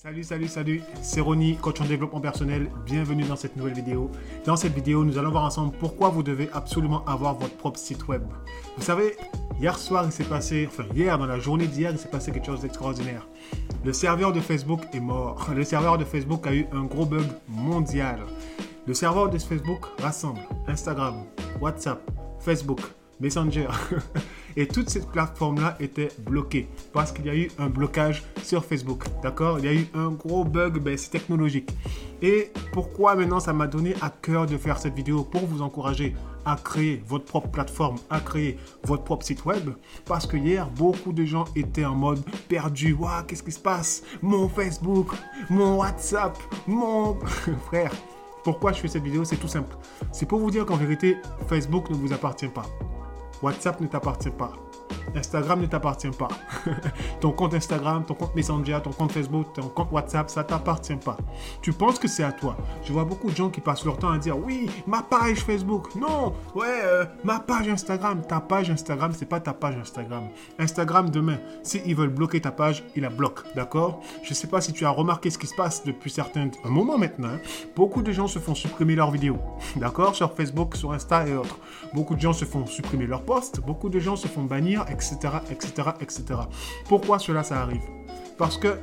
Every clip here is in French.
Salut, salut, salut, c'est Ronnie, coach en développement personnel. Bienvenue dans cette nouvelle vidéo. Dans cette vidéo, nous allons voir ensemble pourquoi vous devez absolument avoir votre propre site web. Vous savez, hier soir, il s'est passé, enfin hier, dans la journée d'hier, il s'est passé quelque chose d'extraordinaire. Le serveur de Facebook est mort. Le serveur de Facebook a eu un gros bug mondial. Le serveur de Facebook rassemble Instagram, WhatsApp, Facebook, Messenger. Et toutes ces plateformes-là étaient bloquées parce qu'il y a eu un blocage sur Facebook. D'accord? Il y a eu un gros bug, ben, c'est technologique. Et pourquoi maintenant ça m'a donné à cœur de faire cette vidéo? Pour vous encourager à créer votre propre plateforme, à créer votre propre site web. Parce que hier, beaucoup de gens étaient en mode perdu. Waouh, qu'est-ce qui se passe? Mon Facebook, mon WhatsApp, mon frère. Pourquoi je fais cette vidéo? C'est tout simple. C'est pour vous dire qu'en vérité, Facebook ne vous appartient pas. WhatsApp ne t'appartient pas. Instagram ne t'appartient pas. ton compte Instagram, ton compte Messenger, ton compte Facebook, ton compte WhatsApp, ça t'appartient pas. Tu penses que c'est à toi. Je vois beaucoup de gens qui passent leur temps à dire oui, ma page Facebook. Non, ouais, euh, ma page Instagram. Ta page Instagram, c'est pas ta page Instagram. Instagram demain, s'ils veulent bloquer ta page, ils la bloquent, d'accord? Je sais pas si tu as remarqué ce qui se passe depuis certains un moment maintenant. Hein. Beaucoup de gens se font supprimer leurs vidéos, d'accord? Sur Facebook, sur Insta et autres. Beaucoup de gens se font supprimer leurs posts. Beaucoup de gens se font bannir, etc., etc. Pourquoi cela, ça arrive? Parce que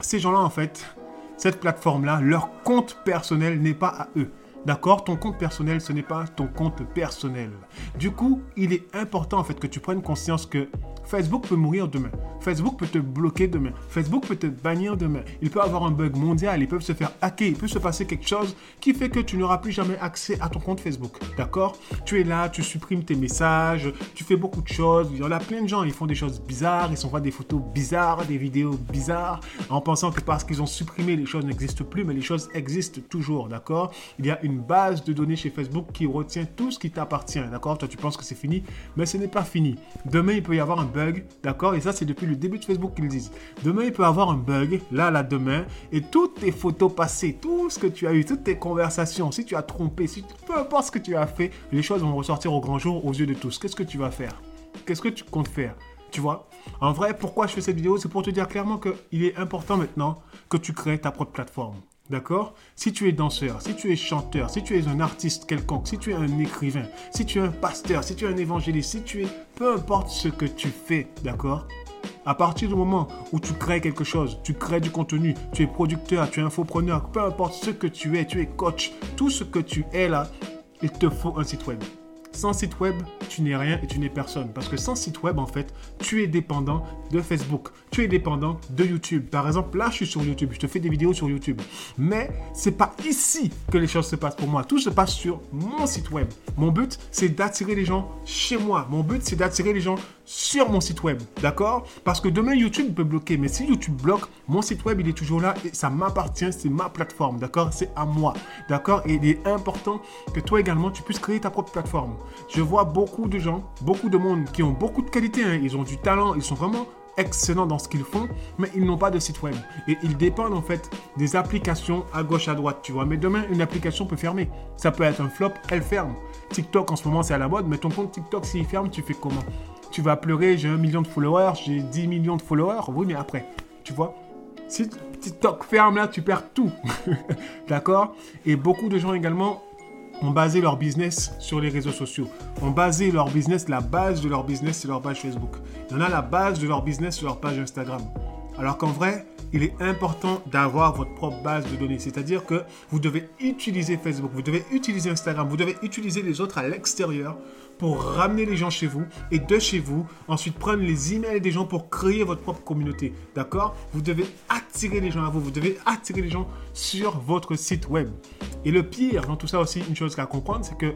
ces gens-là, en fait, cette plateforme-là, leur compte personnel n'est pas à eux. D'accord? Ton compte personnel, ce n'est pas ton compte personnel. Du coup, il est important en fait que tu prennes conscience que Facebook peut mourir demain. Facebook peut te bloquer demain. Facebook peut te bannir demain. Il peut avoir un bug mondial. Ils peuvent se faire hacker. Il peut se passer quelque chose qui fait que tu n'auras plus jamais accès à ton compte Facebook. D'accord? Tu es là, tu supprimes tes messages, tu fais beaucoup de choses. Il y en a plein de gens, ils font des choses bizarres, ils s'envoient des photos bizarres, des vidéos bizarres, en pensant que parce qu'ils ont supprimé, les choses n'existent plus, mais les choses existent toujours. D'accord? Il y a une base de données chez Facebook qui retient tout ce qui t'appartient. D'accord? Toi, tu penses que c'est fini, mais ce n'est pas fini. Demain, il peut y avoir un bug, d'accord? Et ça, c'est depuis le début de Facebook qu'ils disent. Demain, il peut avoir un bug, là, là, demain, et toutes tes photos passées, tout ce que tu as eu, toutes tes conversations, si tu as trompé, si peu importe ce que tu as fait, les choses vont ressortir au grand jour aux yeux de tous. Qu'est-ce que tu vas faire? Qu'est-ce que tu comptes faire? Tu vois? En vrai, pourquoi je fais cette vidéo? C'est pour te dire clairement qu'il est important maintenant que tu crées ta propre plateforme. D'accord Si tu es danseur, si tu es chanteur, si tu es un artiste quelconque, si tu es un écrivain, si tu es un pasteur, si tu es un évangéliste, si tu es... Peu importe ce que tu fais, d'accord à partir du moment où tu crées quelque chose, tu crées du contenu, tu es producteur, tu es infopreneur, peu importe ce que tu es, tu es coach, tout ce que tu es là, il te faut un site web. Sans site web, tu n'es rien et tu n'es personne. Parce que sans site web, en fait, tu es dépendant de Facebook. Tu es dépendant de YouTube. Par exemple, là, je suis sur YouTube. Je te fais des vidéos sur YouTube. Mais c'est pas ici que les choses se passent pour moi. Tout se passe sur mon site web. Mon but, c'est d'attirer les gens chez moi. Mon but, c'est d'attirer les gens sur mon site web. D'accord? Parce que demain, YouTube peut bloquer. Mais si YouTube bloque, mon site web, il est toujours là et ça m'appartient. C'est ma plateforme. D'accord? C'est à moi. D'accord? Et il est important que toi également, tu puisses créer ta propre plateforme. Je vois beaucoup de gens, beaucoup de monde qui ont beaucoup de qualité. Hein. Ils ont du talent. Ils sont vraiment excellents dans ce qu'ils font, mais ils n'ont pas de site web. Et ils dépendent en fait des applications à gauche, à droite, tu vois. Mais demain, une application peut fermer. Ça peut être un flop, elle ferme. TikTok en ce moment, c'est à la mode, mais ton compte TikTok, s'il ferme, tu fais comment? Tu vas pleurer, j'ai un million de followers, j'ai 10 millions de followers. Oui, mais après, tu vois si TikTok ferme là, tu perds tout. D'accord? Et beaucoup de gens également ont basé leur business sur les réseaux sociaux. Ont basé leur business, la base de leur business, sur leur page Facebook. Il y en a la base de leur business sur leur page Instagram. Alors qu'en vrai, il est important d'avoir votre propre base de données. C'est-à-dire que vous devez utiliser Facebook, vous devez utiliser Instagram, vous devez utiliser les autres à l'extérieur pour ramener les gens chez vous et de chez vous, ensuite prendre les emails des gens pour créer votre propre communauté. D'accord? Vous devez attirer les gens à vous, vous devez attirer les gens sur votre site web. Et le pire dans tout ça aussi, une chose à comprendre, c'est que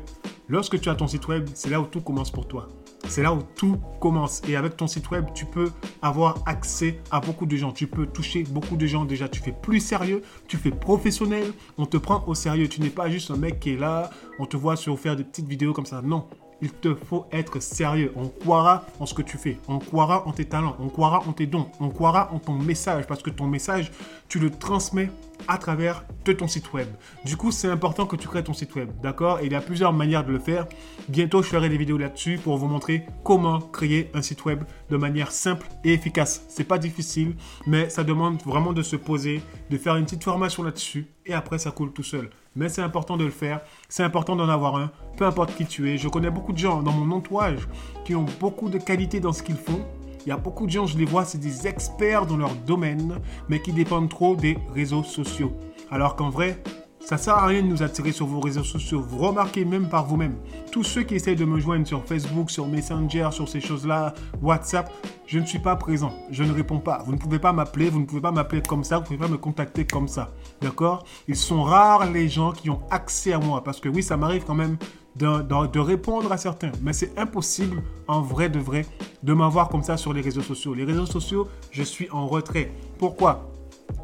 lorsque tu as ton site web, c'est là où tout commence pour toi. C'est là où tout commence. Et avec ton site web, tu peux avoir accès à beaucoup de gens. Tu peux toucher beaucoup de gens déjà. Tu fais plus sérieux, tu fais professionnel. On te prend au sérieux. Tu n'es pas juste un mec qui est là. On te voit sur faire des petites vidéos comme ça. Non. Il te faut être sérieux. On croira en ce que tu fais. On croira en tes talents. On croira en tes dons. On croira en ton message. Parce que ton message, tu le transmets à travers de ton site web. Du coup, c'est important que tu crées ton site web, d'accord? Il y a plusieurs manières de le faire. Bientôt, je ferai des vidéos là-dessus pour vous montrer comment créer un site web de manière simple et efficace. C'est pas difficile, mais ça demande vraiment de se poser, de faire une petite formation là-dessus et après ça coule tout seul. Mais c'est important de le faire, c'est important d'en avoir un, peu importe qui tu es. Je connais beaucoup de gens dans mon entourage qui ont beaucoup de qualité dans ce qu'ils font. Il y a beaucoup de gens, je les vois, c'est des experts dans leur domaine, mais qui dépendent trop des réseaux sociaux. Alors qu'en vrai, ça sert à rien de nous attirer sur vos réseaux sociaux. Vous remarquez même par vous-même. Tous ceux qui essayent de me joindre sur Facebook, sur Messenger, sur ces choses-là, WhatsApp, je ne suis pas présent. Je ne réponds pas. Vous ne pouvez pas m'appeler. Vous ne pouvez pas m'appeler comme ça. Vous ne pouvez pas me contacter comme ça. D'accord? Ils sont rares les gens qui ont accès à moi. Parce que oui, ça m'arrive quand même de, de, répondre à certains. Mais c'est impossible, en vrai de vrai, de m'avoir comme ça sur les réseaux sociaux. Les réseaux sociaux, je suis en retrait. Pourquoi?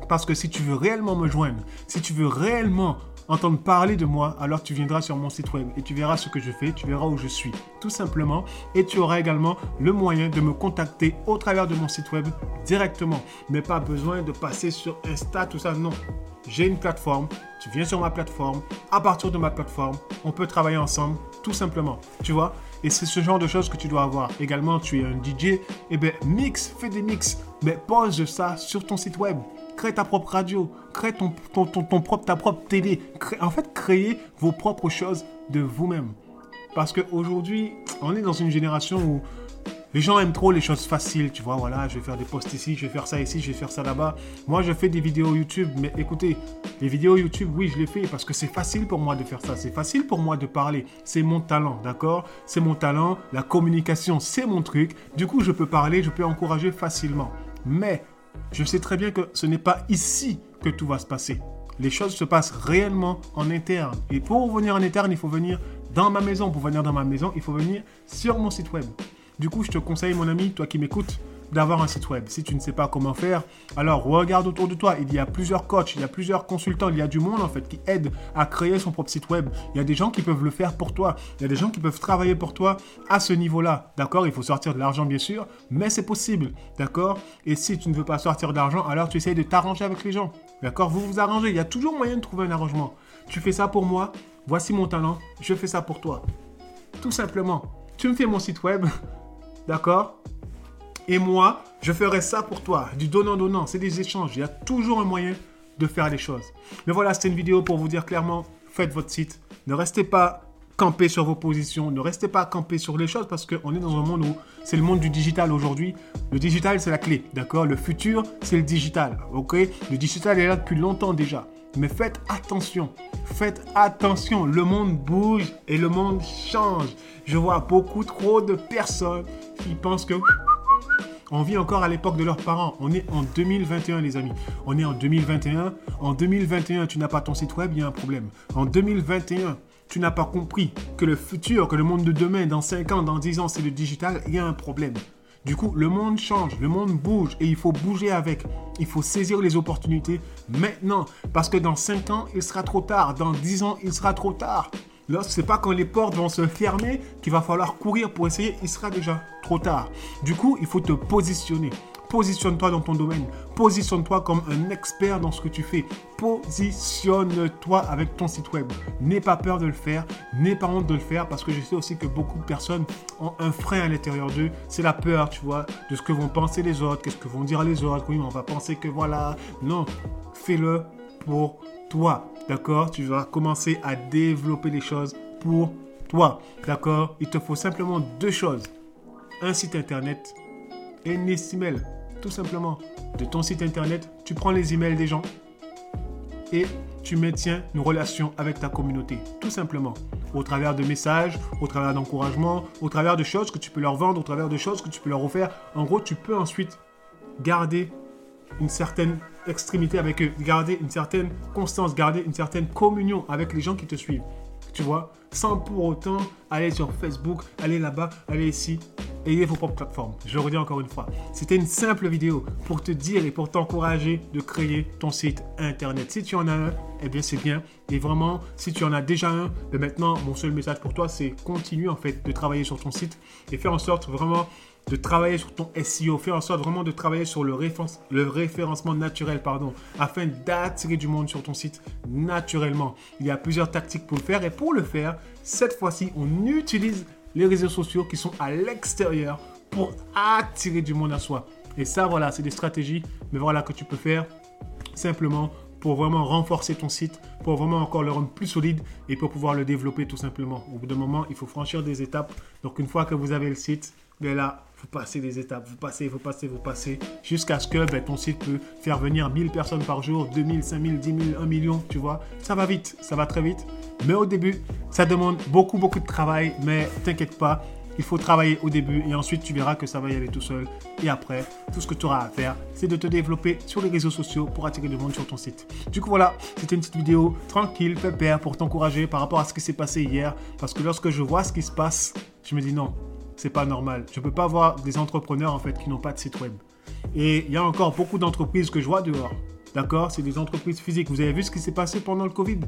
Parce que si tu veux réellement me joindre, si tu veux réellement entendre parler de moi, alors tu viendras sur mon site web et tu verras ce que je fais, tu verras où je suis, tout simplement. Et tu auras également le moyen de me contacter au travers de mon site web directement. Mais pas besoin de passer sur Insta, tout ça, non. J'ai une plateforme, tu viens sur ma plateforme, à partir de ma plateforme, on peut travailler ensemble, tout simplement. Tu vois? Et c'est ce genre de choses que tu dois avoir. Également, tu es un DJ, et eh bien mix, fais des mix, mais pose ça sur ton site web crée ta propre radio, crée ton, ton, ton, propre, ta propre télé. en fait, créez vos propres choses de vous-même. Parce qu'aujourd'hui, on est dans une génération où les gens aiment trop les choses faciles, tu vois, voilà, je vais faire des posts ici, je vais faire ça ici, je vais faire ça là-bas. Moi, je fais des vidéos YouTube, mais écoutez, les vidéos YouTube, oui, je les fais parce que c'est facile pour moi de faire ça, c'est facile pour moi de parler, c'est mon talent, d'accord? C'est mon talent, la communication, c'est mon truc. Du coup, je peux parler, je peux encourager facilement. Mais je sais très bien que ce n'est pas ici que tout va se passer. Les choses se passent réellement en interne. Et pour venir en interne, il faut venir dans ma maison. Pour venir dans ma maison, il faut venir sur mon site web. Du coup, je te conseille, mon ami, toi qui m'écoutes, d'avoir un site web. Si tu ne sais pas comment faire, alors regarde autour de toi. Il y a plusieurs coachs, il y a plusieurs consultants, il y a du monde en fait qui aide à créer son propre site web. Il y a des gens qui peuvent le faire pour toi. Il y a des gens qui peuvent travailler pour toi à ce niveau-là. D'accord? Il faut sortir de l'argent bien sûr, mais c'est possible. D'accord? Et si tu ne veux pas sortir d'argent, alors tu essayes de t'arranger avec les gens. D'accord? Vous vous arrangez. Il y a toujours moyen de trouver un arrangement. Tu fais ça pour moi. Voici mon talent. Je fais ça pour toi. Tout simplement. Tu me fais mon site web. D'accord? Et moi, je ferai ça pour toi. Du donnant-donnant, c'est des échanges. Il y a toujours un moyen de faire les choses. Mais voilà, c'était une vidéo pour vous dire clairement, faites votre site. Ne restez pas campé sur vos positions. Ne restez pas campé sur les choses parce qu'on est dans un monde où c'est le monde du digital aujourd'hui. Le digital, c'est la clé, d'accord? Le futur, c'est le digital, ok? Le digital est là depuis longtemps déjà. Mais faites attention, faites attention, le monde bouge et le monde change. Je vois beaucoup trop de personnes qui pensent que on vit encore à l'époque de leurs parents. On est en 2021, les amis. On est en 2021. En 2021, tu n'as pas ton site web, il y a un problème. En 2021, tu n'as pas compris que le futur, que le monde de demain, dans 5 ans, dans 10 ans, c'est le digital, il y a un problème. Du coup, le monde change, le monde bouge et il faut bouger avec. Il faut saisir les opportunités maintenant parce que dans 5 ans, il sera trop tard. Dans 10 ans, il sera trop tard. N'est pas quand les portes vont se fermer qu'il va falloir courir pour essayer, il sera déjà trop tard. Du coup, il faut te positionner. Positionne-toi dans ton domaine. Positionne-toi comme un expert dans ce que tu fais. Positionne-toi avec ton site web. N'aie pas peur de le faire. N'aie pas honte de le faire parce que je sais aussi que beaucoup de personnes ont un frein à l'intérieur d'eux. C'est la peur, tu vois, de ce que vont penser les autres, qu'est-ce que vont dire les autres. Oui, on va penser que voilà. Non, fais-le pour toi. D'accord? Tu vas commencer à développer les choses pour toi. D'accord? Il te faut simplement deux choses. Un site internet et une email. Tout simplement. De ton site internet, tu prends les emails des gens et tu maintiens une relation avec ta communauté. Tout simplement. Au travers de messages, au travers d'encouragements, au travers de choses que tu peux leur vendre, au travers de choses que tu peux leur offrir. En gros, tu peux ensuite garder une certaine extrémité avec eux, garder une certaine constance, garder une certaine communion avec les gens qui te suivent. Tu vois, sans pour autant aller sur Facebook, aller là-bas, aller ici. Ayez vos propres plateformes. Je le redis encore une fois. C'était une simple vidéo pour te dire et pour t'encourager de créer ton site internet. Si tu en as un, eh bien c'est bien. Et vraiment, si tu en as déjà un, ben maintenant, mon seul message pour toi, c'est continue en fait de travailler sur ton site et faire en sorte vraiment de travailler sur ton SEO. Fais en sorte vraiment de travailler sur le, référencement naturel, pardon, afin d'attirer du monde sur ton site naturellement. Il y a plusieurs tactiques pour le faire et pour le faire, cette fois-ci, on utilise les réseaux sociaux qui sont à l'extérieur pour attirer du monde à soi. Et ça, voilà, c'est des stratégies, mais voilà, que tu peux faire simplement pour vraiment renforcer ton site, pour vraiment encore le rendre plus solide et pour pouvoir le développer tout simplement. Au bout d'un moment, il faut franchir des étapes. Donc une fois que vous avez le site, ben là, vous passez des étapes, vous passez, vous passez, vous passez, jusqu'à ce que ben, ton site peut faire venir 1000 personnes par jour, 2000, 5000, 10 000, 1 million, tu vois. Ça va vite, ça va très vite. Mais au début, ça demande beaucoup, beaucoup de travail, mais t'inquiète pas, il faut travailler au début et ensuite tu verras que ça va y aller tout seul. Et après, tout ce que tu auras à faire, c'est de te développer sur les réseaux sociaux pour attirer du monde sur ton site. Du coup, voilà, c'était une petite vidéo tranquille, pépère, pour t'encourager par rapport à ce qui s'est passé hier. Parce que lorsque je vois ce qui se passe, je me dis non, c'est pas normal. Je peux pas voir des entrepreneurs en fait qui n'ont pas de site web. Et il y a encore beaucoup d'entreprises que je vois dehors. D'accord? C'est des entreprises physiques. Vous avez vu ce qui s'est passé pendant le Covid?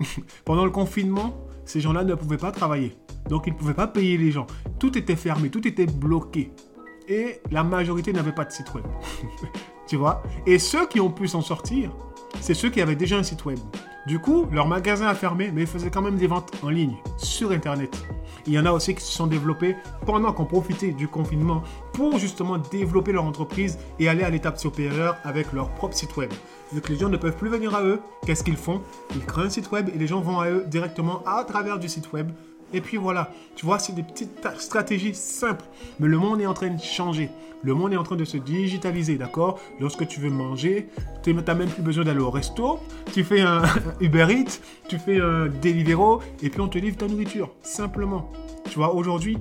Pendant le confinement, ces gens-là ne pouvaient pas travailler. Donc ils ne pouvaient pas payer les gens. Tout était fermé, tout était bloqué. Et la majorité n'avait pas de site web. tu vois? Et ceux qui ont pu s'en sortir, c'est ceux qui avaient déjà un site web. Du coup, leur magasin a fermé, mais ils faisaient quand même des ventes en ligne, sur Internet. Il y en a aussi qui se sont développés pendant qu'on profitait du confinement pour justement développer leur entreprise et aller à l'étape supérieure avec leur propre site web. Les gens ne peuvent plus venir à eux, qu'est-ce qu'ils font? Ils créent un site web et les gens vont à eux directement à travers du site web et puis voilà, tu vois, c'est des petites stratégies simples. Mais le monde est en train de changer. Le monde est en train de se digitaliser, d'accord? Lorsque tu veux manger, tu n'as même plus besoin d'aller au resto. Tu fais un Uber Eats, tu fais un Deliveroo, et puis on te livre ta nourriture. Simplement. Tu vois, aujourd'hui,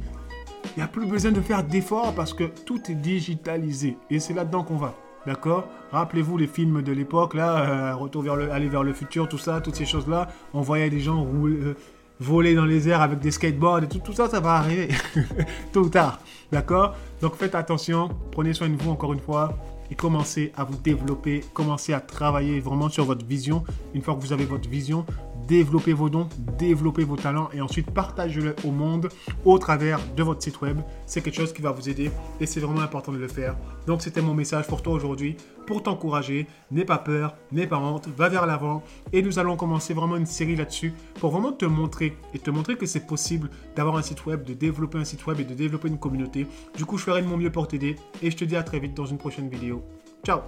il n'y a plus besoin de faire d'efforts parce que tout est digitalisé. Et c'est là-dedans qu'on va. D'accord? Rappelez-vous les films de l'époque, là, euh, Retour vers le, aller vers le futur, tout ça, toutes ces choses-là. On voyait des gens rouler, euh, voler dans les airs avec des skateboards et tout, ça, ça va arriver tôt ou tard. D'accord? Donc faites attention, prenez soin de vous encore une fois et commencez à vous développer, commencez à travailler vraiment sur votre vision. Une fois que vous avez votre vision, développez vos dons, développez vos talents et ensuite partagez-le au monde au travers de votre site web. C'est quelque chose qui va vous aider et c'est vraiment important de le faire. Donc c'était mon message pour toi aujourd'hui, pour t'encourager. N'aie pas peur, n'aie pas honte, va vers l'avant et nous allons commencer vraiment une série là-dessus pour vraiment te montrer et te montrer que c'est possible d'avoir un site web, de développer un site web et de développer une communauté. Du coup, je ferai de mon mieux pour t'aider et je te dis à très vite dans une prochaine vidéo. Ciao